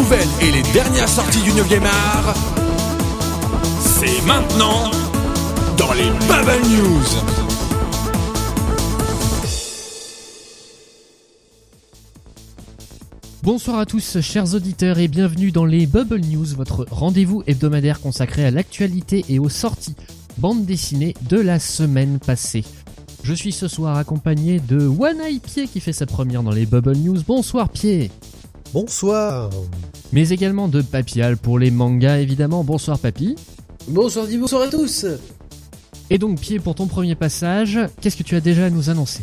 nouvelles et les dernières sorties du 9e art, c'est maintenant dans les Bubble News. Bonsoir à tous, chers auditeurs, et bienvenue dans les Bubble News, votre rendez-vous hebdomadaire consacré à l'actualité et aux sorties bande dessinée de la semaine passée. Je suis ce soir accompagné de One Eye Pied qui fait sa première dans les Bubble News. Bonsoir Pied Bonsoir. Mais également de Papial pour les mangas évidemment. Bonsoir Papy Bonsoir Divo, bonsoir à tous. Et donc Pied pour ton premier passage, qu'est-ce que tu as déjà à nous annoncer?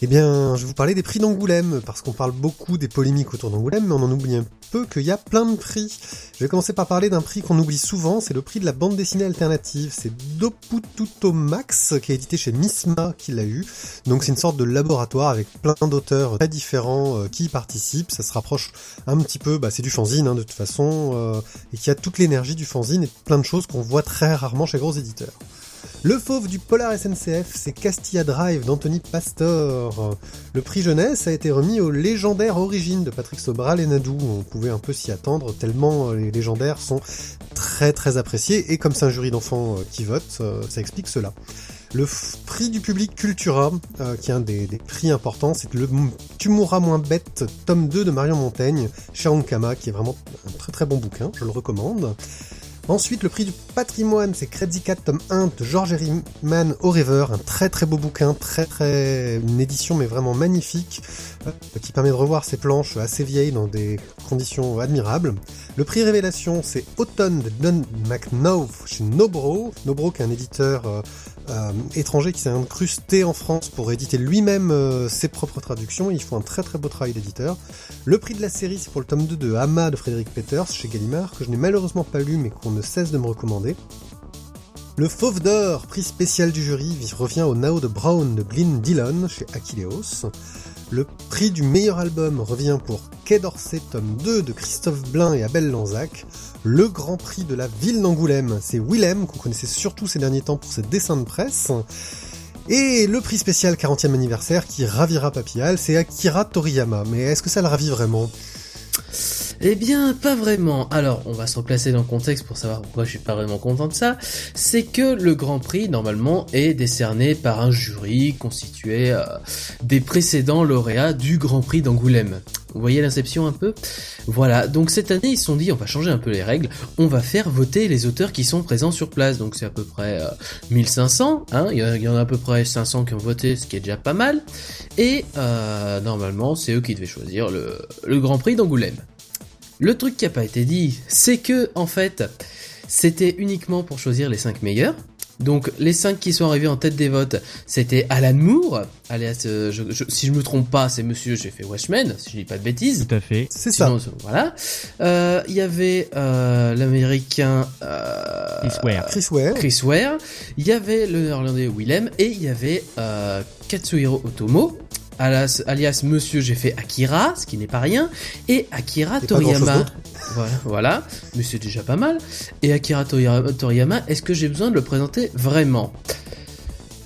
Eh bien, je vais vous parler des prix d'Angoulême, parce qu'on parle beaucoup des polémiques autour d'Angoulême, mais on en oublie un peu qu'il y a plein de prix. Je vais commencer par parler d'un prix qu'on oublie souvent, c'est le prix de la bande dessinée alternative. C'est Dopututo Max, qui est édité chez Misma, qui l'a eu. Donc c'est une sorte de laboratoire avec plein d'auteurs très différents euh, qui y participent. Ça se rapproche un petit peu, bah, c'est du fanzine hein, de toute façon, euh, et qui a toute l'énergie du fanzine et plein de choses qu'on voit très rarement chez gros éditeurs. Le fauve du Polar SNCF, c'est Castilla Drive d'Anthony Pastor. Le prix jeunesse a été remis aux légendaires origines de Patrick Sobral et Nadou. On pouvait un peu s'y attendre tellement les légendaires sont très très appréciés et comme c'est un jury d'enfants euh, qui vote, euh, ça explique cela. Le prix du public Cultura, euh, qui est un des, des prix importants, c'est le Tu mourras moins bête, tome 2 de Marion Montaigne, chez Ankama, qui est vraiment un très très bon bouquin, je le recommande. Ensuite, le prix du patrimoine, c'est Crazy Cat tome 1 de George Herriman au rêveur, un très très beau bouquin, très très une édition mais vraiment magnifique, euh, qui permet de revoir ses planches assez vieilles dans des conditions admirables. Le prix révélation, c'est Autumn de Don McNove chez Nobro, Nobro qui est un éditeur euh, étranger qui s'est incrusté en France pour éditer lui-même euh, ses propres traductions. Il faut un très très beau travail d'éditeur. Le prix de la série, c'est pour le tome 2 de Hama de Frédéric Peters chez Gallimard, que je n'ai malheureusement pas lu mais qu'on ne cesse de me recommander. Le Fauve d'Or, prix spécial du jury, revient au Nao de Brown de Glyn Dillon chez Achilleos. Le prix du meilleur album revient pour Quai d'Orsay tome 2 de Christophe Blain et Abel Lanzac. Le grand prix de la ville d'Angoulême, c'est Willem, qu'on connaissait surtout ces derniers temps pour ses dessins de presse. Et le prix spécial 40e anniversaire qui ravira Papial, c'est Akira Toriyama. Mais est-ce que ça le ravit vraiment? Eh bien, pas vraiment. Alors, on va se replacer dans le contexte pour savoir pourquoi je suis pas vraiment content de ça. C'est que le Grand Prix, normalement, est décerné par un jury constitué euh, des précédents lauréats du Grand Prix d'Angoulême. Vous voyez l'inception un peu? Voilà, donc cette année ils se sont dit on va changer un peu les règles, on va faire voter les auteurs qui sont présents sur place, donc c'est à peu près 1500, hein, il y, en a à peu près 500 qui ont voté, ce qui est déjà pas mal, et euh, normalement c'est eux qui devaient choisir le Grand Prix d'Angoulême. Le truc qui a pas été dit, c'est que en fait, c'était uniquement pour choisir les 5 meilleurs. Donc les 5 qui sont arrivés en tête des votes, c'était Alan Moore, alias, euh, je, je, si je me trompe pas, c'est Monsieur j'ai fait Watchmen, si je dis pas de bêtises. Tout à fait. C'est ça. Voilà. Euh, Il y avait euh, l'américain euh, Chris Ware. Chris Ware. Chris Ware. Il y avait le néerlandais Willem et il y avait euh, Katsuhiro Otomo. Alias, alias Monsieur j'ai fait Akira, ce qui n'est pas rien, et Akira Toriyama. Voilà, voilà, mais c'est déjà pas mal. Et Akira Toriyama, est-ce que j'ai besoin de le présenter vraiment?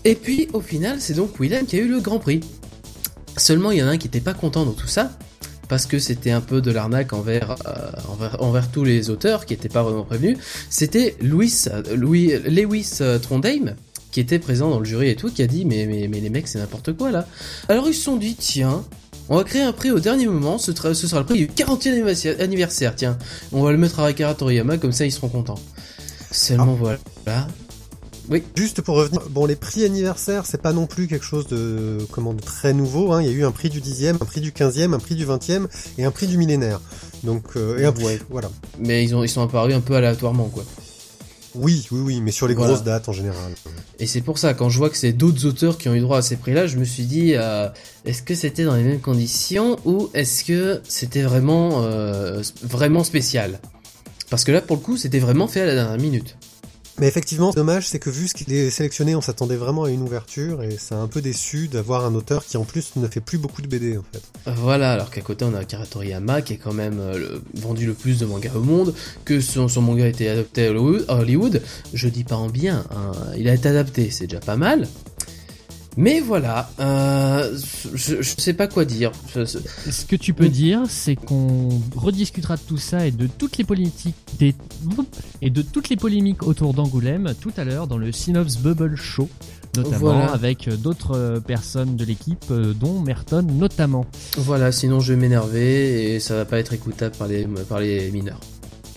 Et puis au final, c'est donc Willem qui a eu le Grand Prix. Seulement, il y en a un qui était pas content dans tout ça, parce que c'était un peu de l'arnaque envers, euh, envers, envers tous les auteurs qui n'étaient pas vraiment prévenus. C'était Louis, euh, Louis, Lewis euh, Trondheim, qui était présent dans le jury et tout, qui a dit mais, mais, mais les mecs c'est n'importe quoi là. Alors ils se sont dit tiens, on va créer un prix au dernier moment, ce, sera le prix du 40e anniversaire- tiens. On va le mettre à Akira Toriyama, comme ça ils seront contents. Seulement voilà. Juste pour revenir, bon, les prix anniversaires, c'est pas non plus quelque chose de, comment, de très nouveau. Hein. Il y a eu un prix du 10e, un prix du 15e, un prix du 20e et un prix du millénaire. Donc, euh, et un prix, Ouais. voilà. Mais ils, ont, ils sont apparus un peu aléatoirement quoi. Oui, oui, oui, mais sur les Voilà. grosses dates en général. Et c'est pour ça, quand je vois que c'est d'autres auteurs qui ont eu droit à ces prix-là, je me suis dit, euh, est-ce que c'était dans les mêmes conditions ou est-ce que c'était vraiment, euh, vraiment spécial? Parce que là, pour le coup, c'était vraiment fait à la dernière minute. Mais effectivement, dommage, c'est que vu ce qu'il est sélectionné, on s'attendait vraiment à une ouverture et c'est un peu déçu d'avoir un auteur qui en plus ne fait plus beaucoup de BD en fait. Voilà, alors qu'à côté on a Akira Toriyama qui est quand même euh, vendu le plus de mangas au monde, que son, manga a été adapté à Hollywood, à Hollywood. je dis pas en bien, hein, il a été adapté, c'est déjà pas mal. Mais voilà, euh, je, je sais pas quoi dire. Je- je- Ce que tu peux dire, c'est qu'on rediscutera de tout ça et de toutes les politiques des... et de toutes les polémiques autour d'Angoulême tout à l'heure dans le Synops Bubble Show, notamment Voilà. avec euh, d'autres euh, personnes de l'équipe, dont Merton notamment. Voilà, sinon je vais m'énerver et ça va pas être écoutable par les, par les mineurs.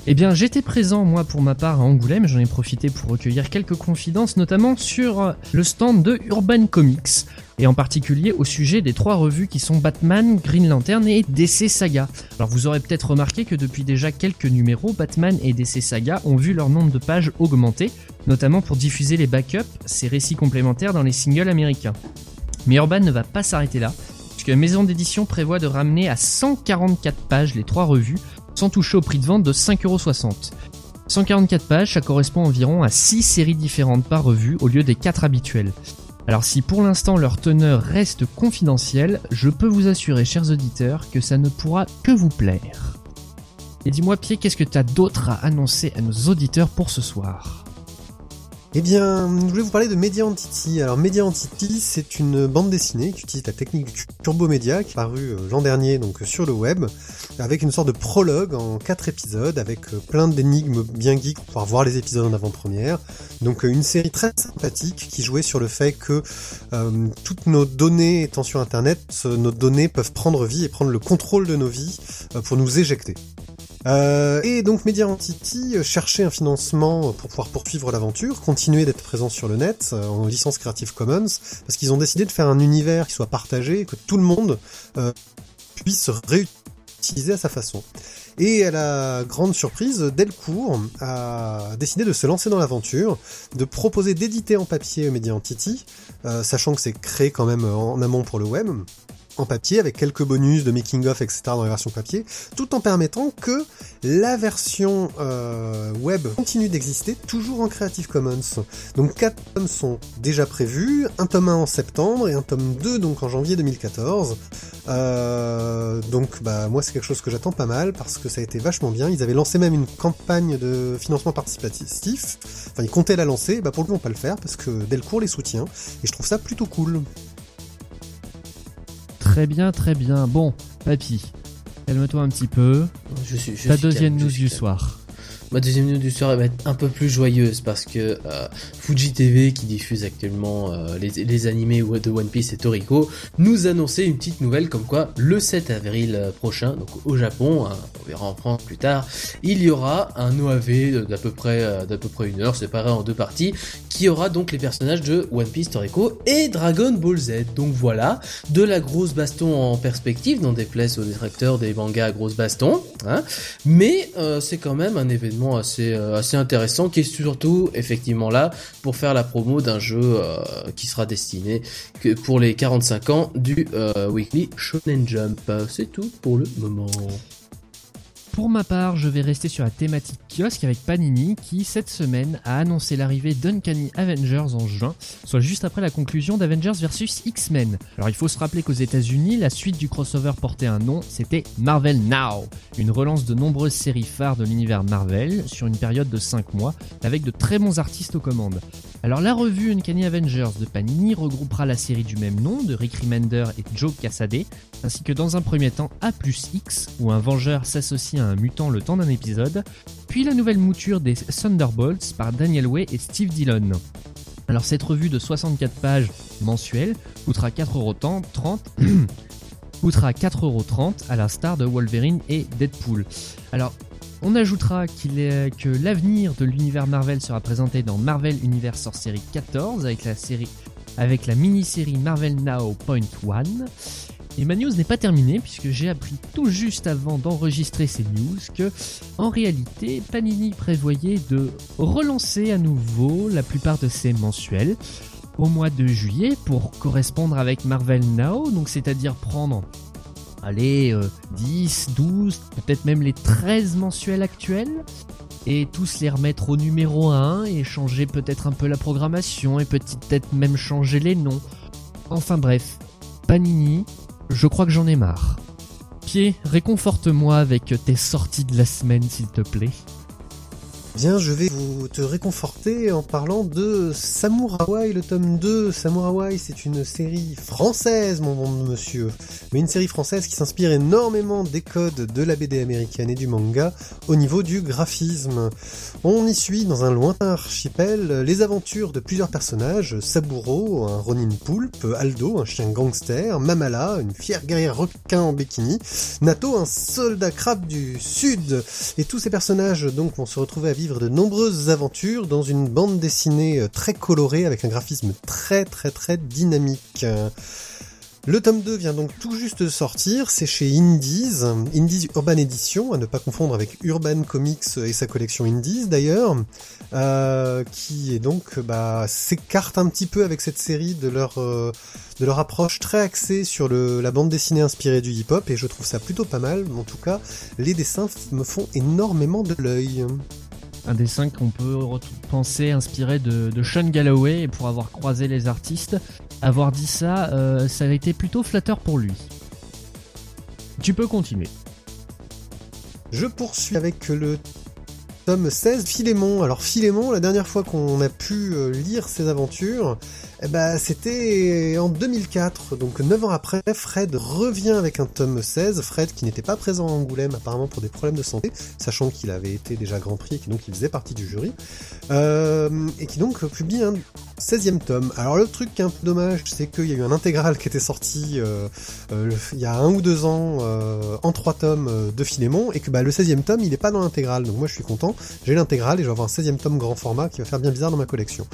Eh bien, j'étais présent, moi, pour ma part, à Angoulême. J'en ai profité pour recueillir quelques confidences, notamment sur euh, le stand de Urban Comics, et en particulier au sujet des trois revues qui sont Batman, Green Lantern et DC Saga. Alors, vous aurez peut-être remarqué que depuis déjà quelques numéros, Batman et DC Saga ont vu leur nombre de pages augmenter, notamment pour diffuser les backups, ces récits complémentaires dans les singles américains. Mais Urban ne va pas s'arrêter là, puisque la maison d'édition prévoit de ramener à 144 pages les trois revues, sans toucher au prix de vente de 5,60€. 144 pages, ça correspond environ à 6 séries différentes par revue au lieu des 4 habituelles. Alors si pour l'instant leur teneur reste confidentielle, je peux vous assurer, chers auditeurs, que ça ne pourra que vous plaire. Et dis-moi, Pierre, qu'est-ce que tu as d'autre à annoncer à nos auditeurs pour ce soir? Eh bien, je voulais vous parler de Media Entity. Alors, Media Entity, c'est une bande dessinée qui utilise la technique du Turbo Media, qui est parue euh, l'an dernier donc euh, sur le web, avec une sorte de prologue en quatre épisodes, avec euh, plein d'énigmes bien geeks pour pouvoir voir les épisodes en avant-première. Donc, une série très sympathique qui jouait sur le fait que toutes nos données étant sur Internet, nos données peuvent prendre vie et prendre le contrôle de nos vies pour nous éjecter. Euh, et donc Media Entity euh, cherchait un financement pour pouvoir poursuivre l'aventure, continuer d'être présent sur le net euh, en licence Creative Commons, parce qu'ils ont décidé de faire un univers qui soit partagé, que tout le monde puisse réutiliser à sa façon. Et à la grande surprise, Delcourt a décidé de se lancer dans l'aventure, de proposer d'éditer en papier Media Entity, sachant que c'est créé quand même en amont pour le web, en papier avec quelques bonus de making of etc dans la version papier tout en permettant que la version euh, web continue d'exister toujours en Creative Commons. Donc quatre tomes sont déjà prévus, un tome 1 en septembre et un tome 2 donc en janvier 2014. Euh, donc bah moi c'est quelque chose que j'attends pas mal parce que ça a été vachement bien. Ils avaient lancé même une campagne de financement participatif. Enfin ils comptaient la lancer, bah pour le coup pas le faire parce que Delcourt les soutient et je trouve ça plutôt cool. Très bien, très bien. Bon, Papy, calme-toi un petit peu. Je suis, je Ta suis deuxième calme, news du calme. soir. Ma deuxième news du soir va être un peu plus joyeuse parce que euh, Fuji TV qui diffuse actuellement euh, les, les animés de One Piece et Toriko nous annonçait une petite nouvelle comme quoi le 7 avril euh, prochain, donc au Japon, hein, on verra en France plus tard, il y aura un OAV d'à peu près euh, d'à peu près une heure séparé en deux parties qui aura donc les personnages de One Piece, Toriko et Dragon Ball Z. Donc voilà, de la grosse baston en perspective, dans des places aux détracteurs des mangas à grosse baston, hein, mais euh, c'est quand même un événement assez euh, assez intéressant qui est surtout effectivement là pour faire la promo d'un jeu euh, qui sera destiné que pour les 45 ans du euh, Weekly Shonen Jump. C'est tout pour le moment. Pour ma part, je vais rester sur la thématique kiosque avec Panini qui, cette semaine, a annoncé l'arrivée d'Uncanny Avengers en juin, soit juste après la conclusion d'Avengers vs X-Men. Alors il faut se rappeler qu'aux États-Unis, la suite du crossover portait un nom, c'était Marvel Now, une relance de nombreuses séries phares de l'univers Marvel sur une période de 5 mois, avec de très bons artistes aux commandes. Alors la revue Uncanny Avengers de Panini regroupera la série du même nom de Rick Remender et Joe Cassaday, ainsi que dans un premier temps A plus X, où un vengeur s'associe à mutant le temps d'un épisode, puis la nouvelle mouture des Thunderbolts par Daniel Way et Steve Dillon. Alors cette revue de 64 pages mensuelles coûtera 4,30€ coûtera 4,30€ à la star de Wolverine et Deadpool. Alors on ajoutera que l'avenir de l'univers Marvel sera présenté dans Marvel Universe Sorcery 14 avec la mini-série Marvel Now Point One. Et ma news n'est pas terminée puisque j'ai appris tout juste avant d'enregistrer ces news que, en réalité, Panini prévoyait de relancer à nouveau la plupart de ses mensuels au mois de juillet pour correspondre avec Marvel Now, donc c'est-à-dire prendre allez, euh, 10, 12, peut-être même les 13 mensuels actuels, et tous les remettre au numéro 1 et changer peut-être un peu la programmation et peut-être même changer les noms. Enfin bref, Panini, je crois que j'en ai marre. Pied, réconforte-moi avec tes sorties de la semaine s'il te plaît. Bien, je vais vous te réconforter en parlant de Samurai, le tome 2. Samurai, c'est une série française, mon bon monsieur. Mais une série française qui s'inspire énormément des codes de la BD américaine et du manga au niveau du graphisme. On y suit dans un lointain archipel les aventures de plusieurs personnages. Saburo, un Ronin poulpe, Aldo, un chien gangster, Mamala, une fière guerrière requin en bikini, Nato, un soldat crabe du sud. Et tous ces personnages donc vont se retrouver à de nombreuses aventures dans une bande dessinée euh, très colorée avec un graphisme très très très dynamique. Le tome 2 vient donc tout juste de sortir, c'est chez Indies, Indies Urban Edition, à ne pas confondre avec Urban Comics et sa collection Indies d'ailleurs, euh, qui est donc bah, s'écarte un petit peu avec cette série de leur euh, de leur approche très axée sur la bande dessinée inspirée du hip-hop et je trouve ça plutôt pas mal. En tout cas, les dessins me font énormément de l'œil un dessin qu'on peut penser inspiré de, Sean Galloway pour avoir croisé les artistes, avoir dit ça, euh, ça a été plutôt flatteur pour lui. Tu peux continuer. Je poursuis avec le tome 16, Philémon. Alors Philémon, la dernière fois qu'on a pu euh, lire ses aventures, eh ben, c'était en 2004, donc 9 ans après, Fred revient avec un tome 16, Fred qui n'était pas présent à Angoulême apparemment pour des problèmes de santé, sachant qu'il avait été déjà Grand Prix et qu'il donc faisait partie du jury, euh, et qui donc publie un 16e tome. Alors le truc qui est un peu dommage, c'est qu'il y a eu un intégral qui était sorti euh, euh, il y a un ou deux ans en trois tomes de Philémon, et que bah, le 16e tome il n'est pas dans l'intégrale, donc moi je suis content, j'ai l'intégrale et je vais avoir un 16e tome grand format qui va faire bien bizarre dans ma collection.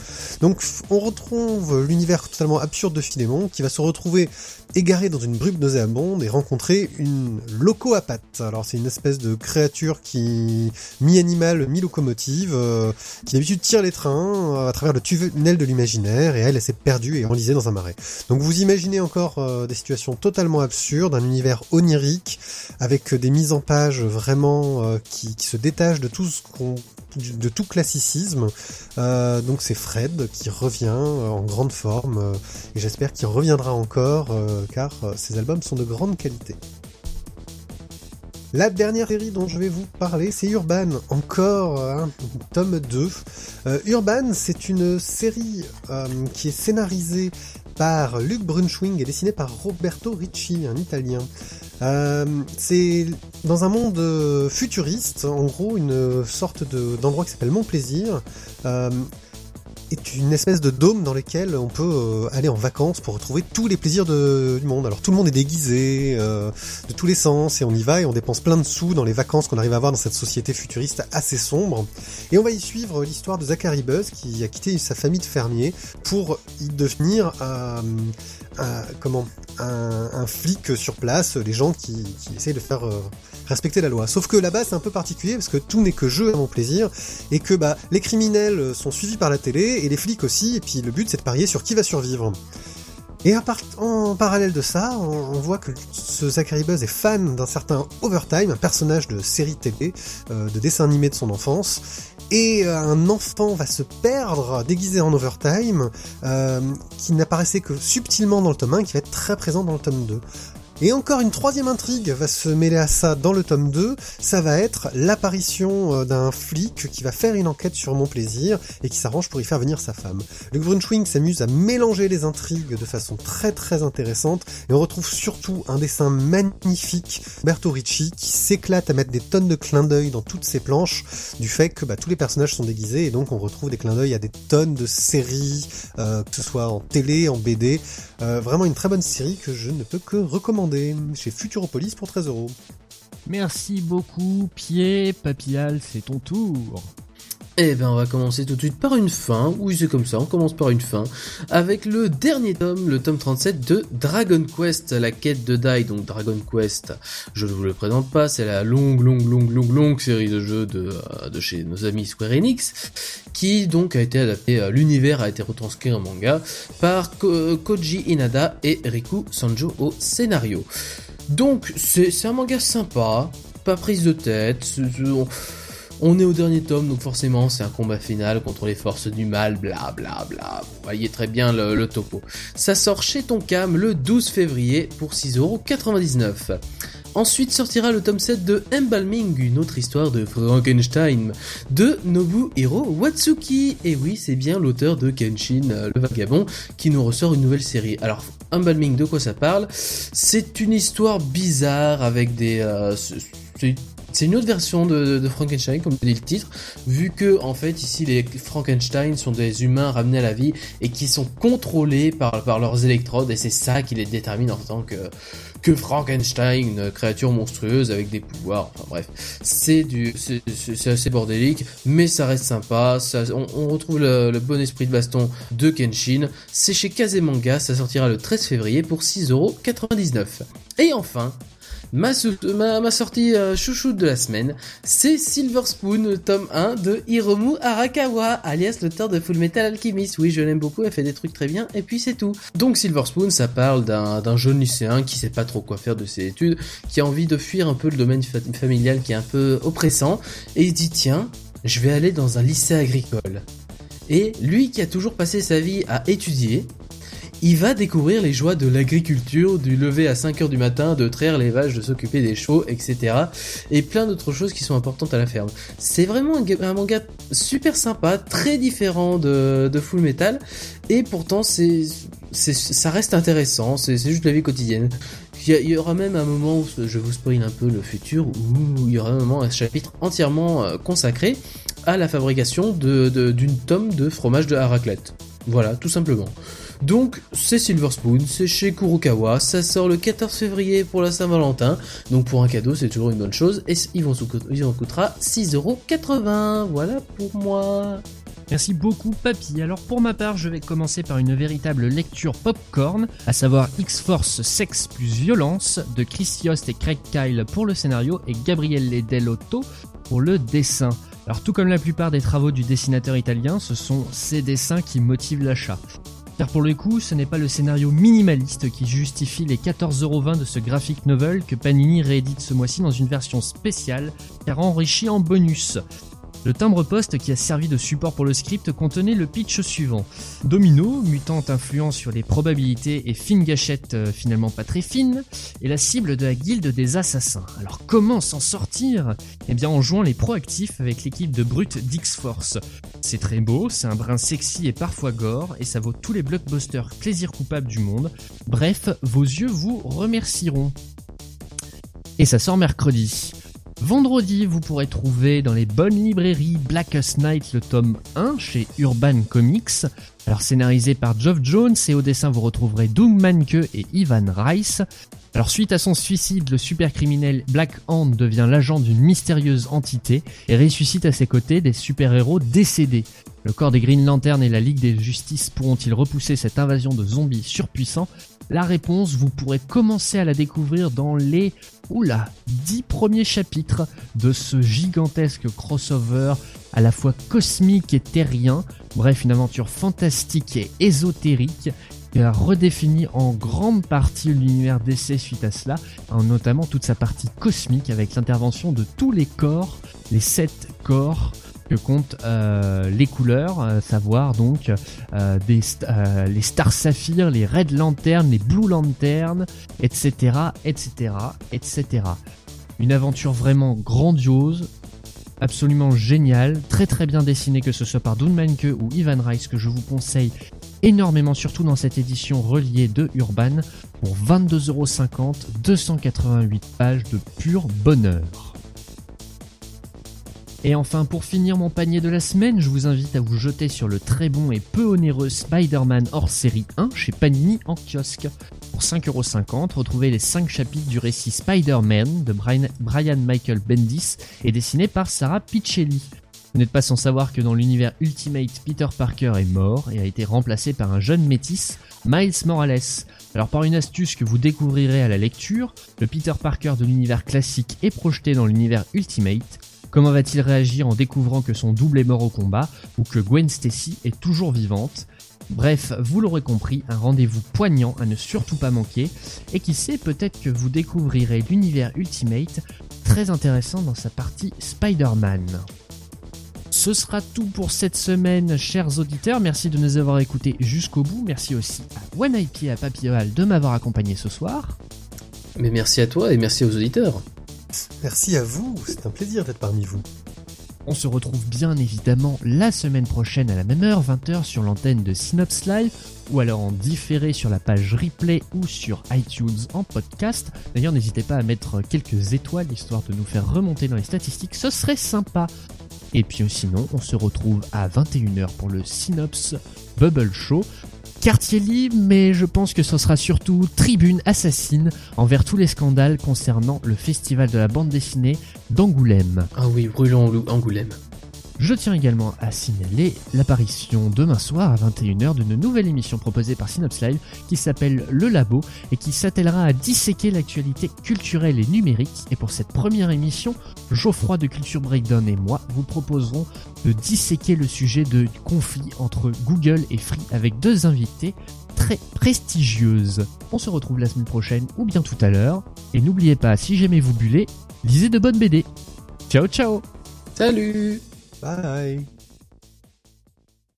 Donc on retrouve l'univers totalement absurde de Philémon, qui va se retrouver égaré dans une brume nauséabonde et rencontrer une loco à pattes. Alors c'est une espèce de créature qui mi-animal, mi-locomotive, euh, qui d'habitude tire les trains euh, à travers le tunnel de l'imaginaire, et elle, elle s'est perdue et enlisée dans un marais. Donc vous imaginez encore euh, des situations totalement absurdes, un univers onirique, avec des mises en page vraiment qui, qui se détachent de tout ce qu'on de tout classicisme. Euh, donc c'est Fred qui revient euh, en forme euh, et j'espère qu'il reviendra encore car ses albums sont de grande qualité. La dernière série dont je vais vous parler, c'est Urban, encore un tome 2. Urban, c'est une série qui est scénarisée par Luc Brunschwing et dessinée par Roberto Ricci, un Italien. Euh, c'est dans un monde euh, futuriste, en gros une sorte d'endroit qui s'appelle Mon Plaisir. Est une espèce de dôme dans lequel on peut euh, aller en vacances pour retrouver tous les plaisirs du monde. Alors tout le monde est déguisé euh, de tous les sens et on y va et on dépense plein de sous dans les vacances qu'on arrive à avoir dans cette société futuriste assez sombre. Et on va y suivre l'histoire de Zachary Buzz qui a quitté sa famille de fermiers pour y devenir euh, comment un, flic sur place, les gens qui, qui essayent de faire euh, respecter la loi. Sauf que là-bas c'est un peu particulier parce que tout n'est que jeu à mon plaisir et que bah les criminels sont suivis par la télé et les flics aussi et puis le but c'est de parier sur qui va survivre. Et en parallèle de ça, on, voit que ce Zachary Buzz est fan d'un certain Overtime, un personnage de série télé, euh, de dessin animé de son enfance, et euh, un enfant va se perdre déguisé en Overtime, euh, qui n'apparaissait que subtilement dans le tome 1, qui va être très présent dans le tome 2. Et encore une troisième intrigue va se mêler à ça dans le tome 2, ça va être l'apparition euh, d'un flic qui va faire une enquête sur mon plaisir et qui s'arrange pour y faire venir sa femme. Le Grunschwing s'amuse à mélanger les intrigues de façon très très intéressante et on retrouve surtout un dessin magnifique, Berto Ricci, qui s'éclate à mettre des tonnes de clins d'œil dans toutes ses planches du fait que bah, tous les personnages sont déguisés et donc on retrouve des clins d'œil à des tonnes de séries, euh, que ce soit en télé, en BD. Euh, vraiment une très bonne série que je ne peux que recommander chez Futuropolis pour 13 euros. Merci beaucoup, Pied. Papillal, c'est ton tour. Eh ben on va commencer tout de suite par une fin, oui c'est comme ça, on commence par une fin, avec le dernier tome, le tome 37 de Dragon Quest, la quête de Dai, donc Dragon Quest, je ne vous le présente pas, c'est la longue, longue, longue, longue, longue série de jeux de, euh, chez nos amis Square Enix, qui donc a été adapté, l'univers a été retranscrit en manga par Koji Inada et Riku Sanjo au scénario. Donc c'est un manga sympa, pas prise de tête, est au dernier tome, donc forcément c'est un combat final contre les forces du mal, bla bla bla. Vous voyez très bien le, topo. Ça sort chez Tonkam le 12 février pour 6,99€. Ensuite sortira le tome 7 de Embalming, une autre histoire de Frankenstein, de Nobuhiro Watsuki. Et oui, c'est bien l'auteur de Kenshin, euh, le vagabond, qui nous ressort une nouvelle série. Alors, Embalming, de quoi ça parle? C'est une histoire bizarre avec des... Euh, c'est une autre version de, Frankenstein, comme dit le titre, vu que en fait ici les Frankenstein sont des humains ramenés à la vie et qui sont contrôlés par, leurs électrodes et c'est ça qui les détermine en tant que que Frankenstein, une créature monstrueuse avec des pouvoirs. Enfin bref, c'est du, c'est assez bordélique, mais ça reste sympa. On, retrouve le, bon esprit de baston de Kenshin. C'est chez Kazemanga, ça sortira le 13 février pour 6,99€. Et enfin, Ma, sortie euh, chouchou de la semaine, c'est Silver Spoon, tome 1 de Hiromu Arakawa, alias l'auteur de Full Metal Alchemist. Oui, je l'aime beaucoup, elle fait des trucs très bien, et puis c'est tout. Donc Silver Spoon, ça parle d'un jeune lycéen qui sait pas trop quoi faire de ses études, qui a envie de fuir un peu le domaine familial qui est un peu oppressant, et il dit tiens, je vais aller dans un lycée agricole. Et lui qui a toujours passé sa vie à étudier, il va découvrir les joies de l'agriculture, du lever à 5h du matin, de traire les vaches, de s'occuper des chevaux, etc. Et plein d'autres choses qui sont importantes à la ferme. C'est vraiment un, manga super sympa, très différent de, Full Metal, et pourtant c'est, ça reste intéressant, c'est juste la vie quotidienne. Il y, aura même un moment où je vous spoil un peu le futur où il y aura un moment un chapitre entièrement euh, consacré à la fabrication d'une tome de fromage de raclette. Voilà, tout simplement. Donc c'est Silver Spoon, c'est chez Kurokawa, ça sort le 14 février pour la Saint-Valentin, donc pour un cadeau c'est toujours une bonne chose, et ils en coûtera 6,80€, voilà pour moi. Merci beaucoup Papy. Alors pour ma part, je vais commencer par une véritable lecture popcorn, à savoir X-Force Sex plus Violence de Chris Yost et Craig Kyle pour le scénario et Gabriele Delotto pour le dessin. Alors tout comme la plupart des travaux du dessinateur italien, ce sont ces dessins qui motivent l'achat. Car pour le coup, ce n'est pas le scénario minimaliste qui justifie les 14,20€ de ce graphic novel que Panini réédite ce mois-ci dans une version spéciale, car enrichie en bonus. Le timbre-poste qui a servi de support pour le script contenait le pitch suivant. Domino, mutante influence sur les probabilités et fine gâchette euh, finalement pas très fine, est la cible de la guilde des assassins. Alors comment s'en sortir? Eh bien en jouant les proactifs avec l'équipe de brut d'X-Force. C'est très beau, c'est un brin sexy et parfois gore, et ça vaut tous les blockbusters plaisir coupable du monde. Bref, vos yeux vous remercieront. Et ça sort mercredi. Vendredi, vous pourrez trouver dans les bonnes librairies Blackest Night le tome 1 chez Urban Comics. Alors scénarisé par Geoff Jones et au dessin vous retrouverez Doug Manke et Ivan Rice. Alors suite à son suicide, le super criminel Black Hand devient l'agent d'une mystérieuse entité et ressuscite à ses côtés des super-héros décédés. Le corps des Green Lantern et la Ligue des Justices pourront-ils repousser cette invasion de zombies surpuissants? La réponse, vous pourrez commencer à la découvrir dans les oula, dix premiers chapitres de ce gigantesque crossover à la fois cosmique et terrien. Bref, une aventure fantastique et ésotérique qui a redéfini en grande partie l'univers d'essai suite à cela, notamment toute sa partie cosmique avec l'intervention de tous les corps, les sept corps que comptent euh, les couleurs, à savoir donc euh, euh, les Star Saphir, les Red Lantern, les Blue Lantern, etc., etc., etc. Une aventure vraiment grandiose, absolument géniale, très très bien dessinée que ce soit par Doon Manke ou Ivan Rice que je vous conseille énormément surtout dans cette édition reliée de Urban pour 22,50€, 288 pages de pur bonheur. Et enfin, pour finir mon panier de la semaine, je vous invite à vous jeter sur le très bon et peu onéreux Spider-Man hors série 1 chez Panini en kiosque. Pour 5,50€, retrouvez les 5 chapitres du récit Spider-Man de Brian Michael Bendis et dessiné par Sarah Piccelli. Vous n'êtes pas sans savoir que dans l'univers Ultimate, Peter Parker est mort et a été remplacé par un jeune métis, Miles Morales. Alors par une astuce que vous découvrirez à la lecture, le Peter Parker de l'univers classique est projeté dans l'univers Ultimate Comment va-t-il réagir en découvrant que son double est mort au combat ou que Gwen Stacy est toujours vivante? Bref, vous l'aurez compris, un rendez-vous poignant à ne surtout pas manquer, et qui sait peut-être que vous découvrirez l'univers Ultimate, très intéressant dans sa partie Spider-Man. Ce sera tout pour cette semaine, chers auditeurs. Merci de nous avoir écoutés jusqu'au bout. Merci aussi à One IP et à Papillal de m'avoir accompagné ce soir. Mais merci à toi et merci aux auditeurs. Merci à vous, c'est un plaisir d'être parmi vous. On se retrouve bien évidemment la semaine prochaine à la même heure, 20h sur l'antenne de Synops Live, ou alors en différé sur la page replay ou sur iTunes en podcast. D'ailleurs, n'hésitez pas à mettre quelques étoiles histoire de nous faire remonter dans les statistiques, ce serait sympa. Et puis sinon, on se retrouve à 21h pour le Synops Bubble Show. Quartier libre, mais je pense que ce sera surtout tribune assassine envers tous les scandales concernant le festival de la bande dessinée d'Angoulême. Ah oui, brûlons Angoulême. Je tiens également à signaler l'apparition demain soir à 21h d'une nouvelle émission proposée par Synops Live qui s'appelle Le Labo et qui s'attellera à disséquer l'actualité culturelle et numérique. Et pour cette première émission, Geoffroy de Culture Breakdown et moi vous proposerons de disséquer le sujet du conflit entre Google et Free avec deux invités très prestigieuses. On se retrouve la semaine prochaine ou bien tout à l'heure. Et n'oubliez pas, si j'aimais vous buller, lisez de bonnes BD. Ciao ciao Salut Bye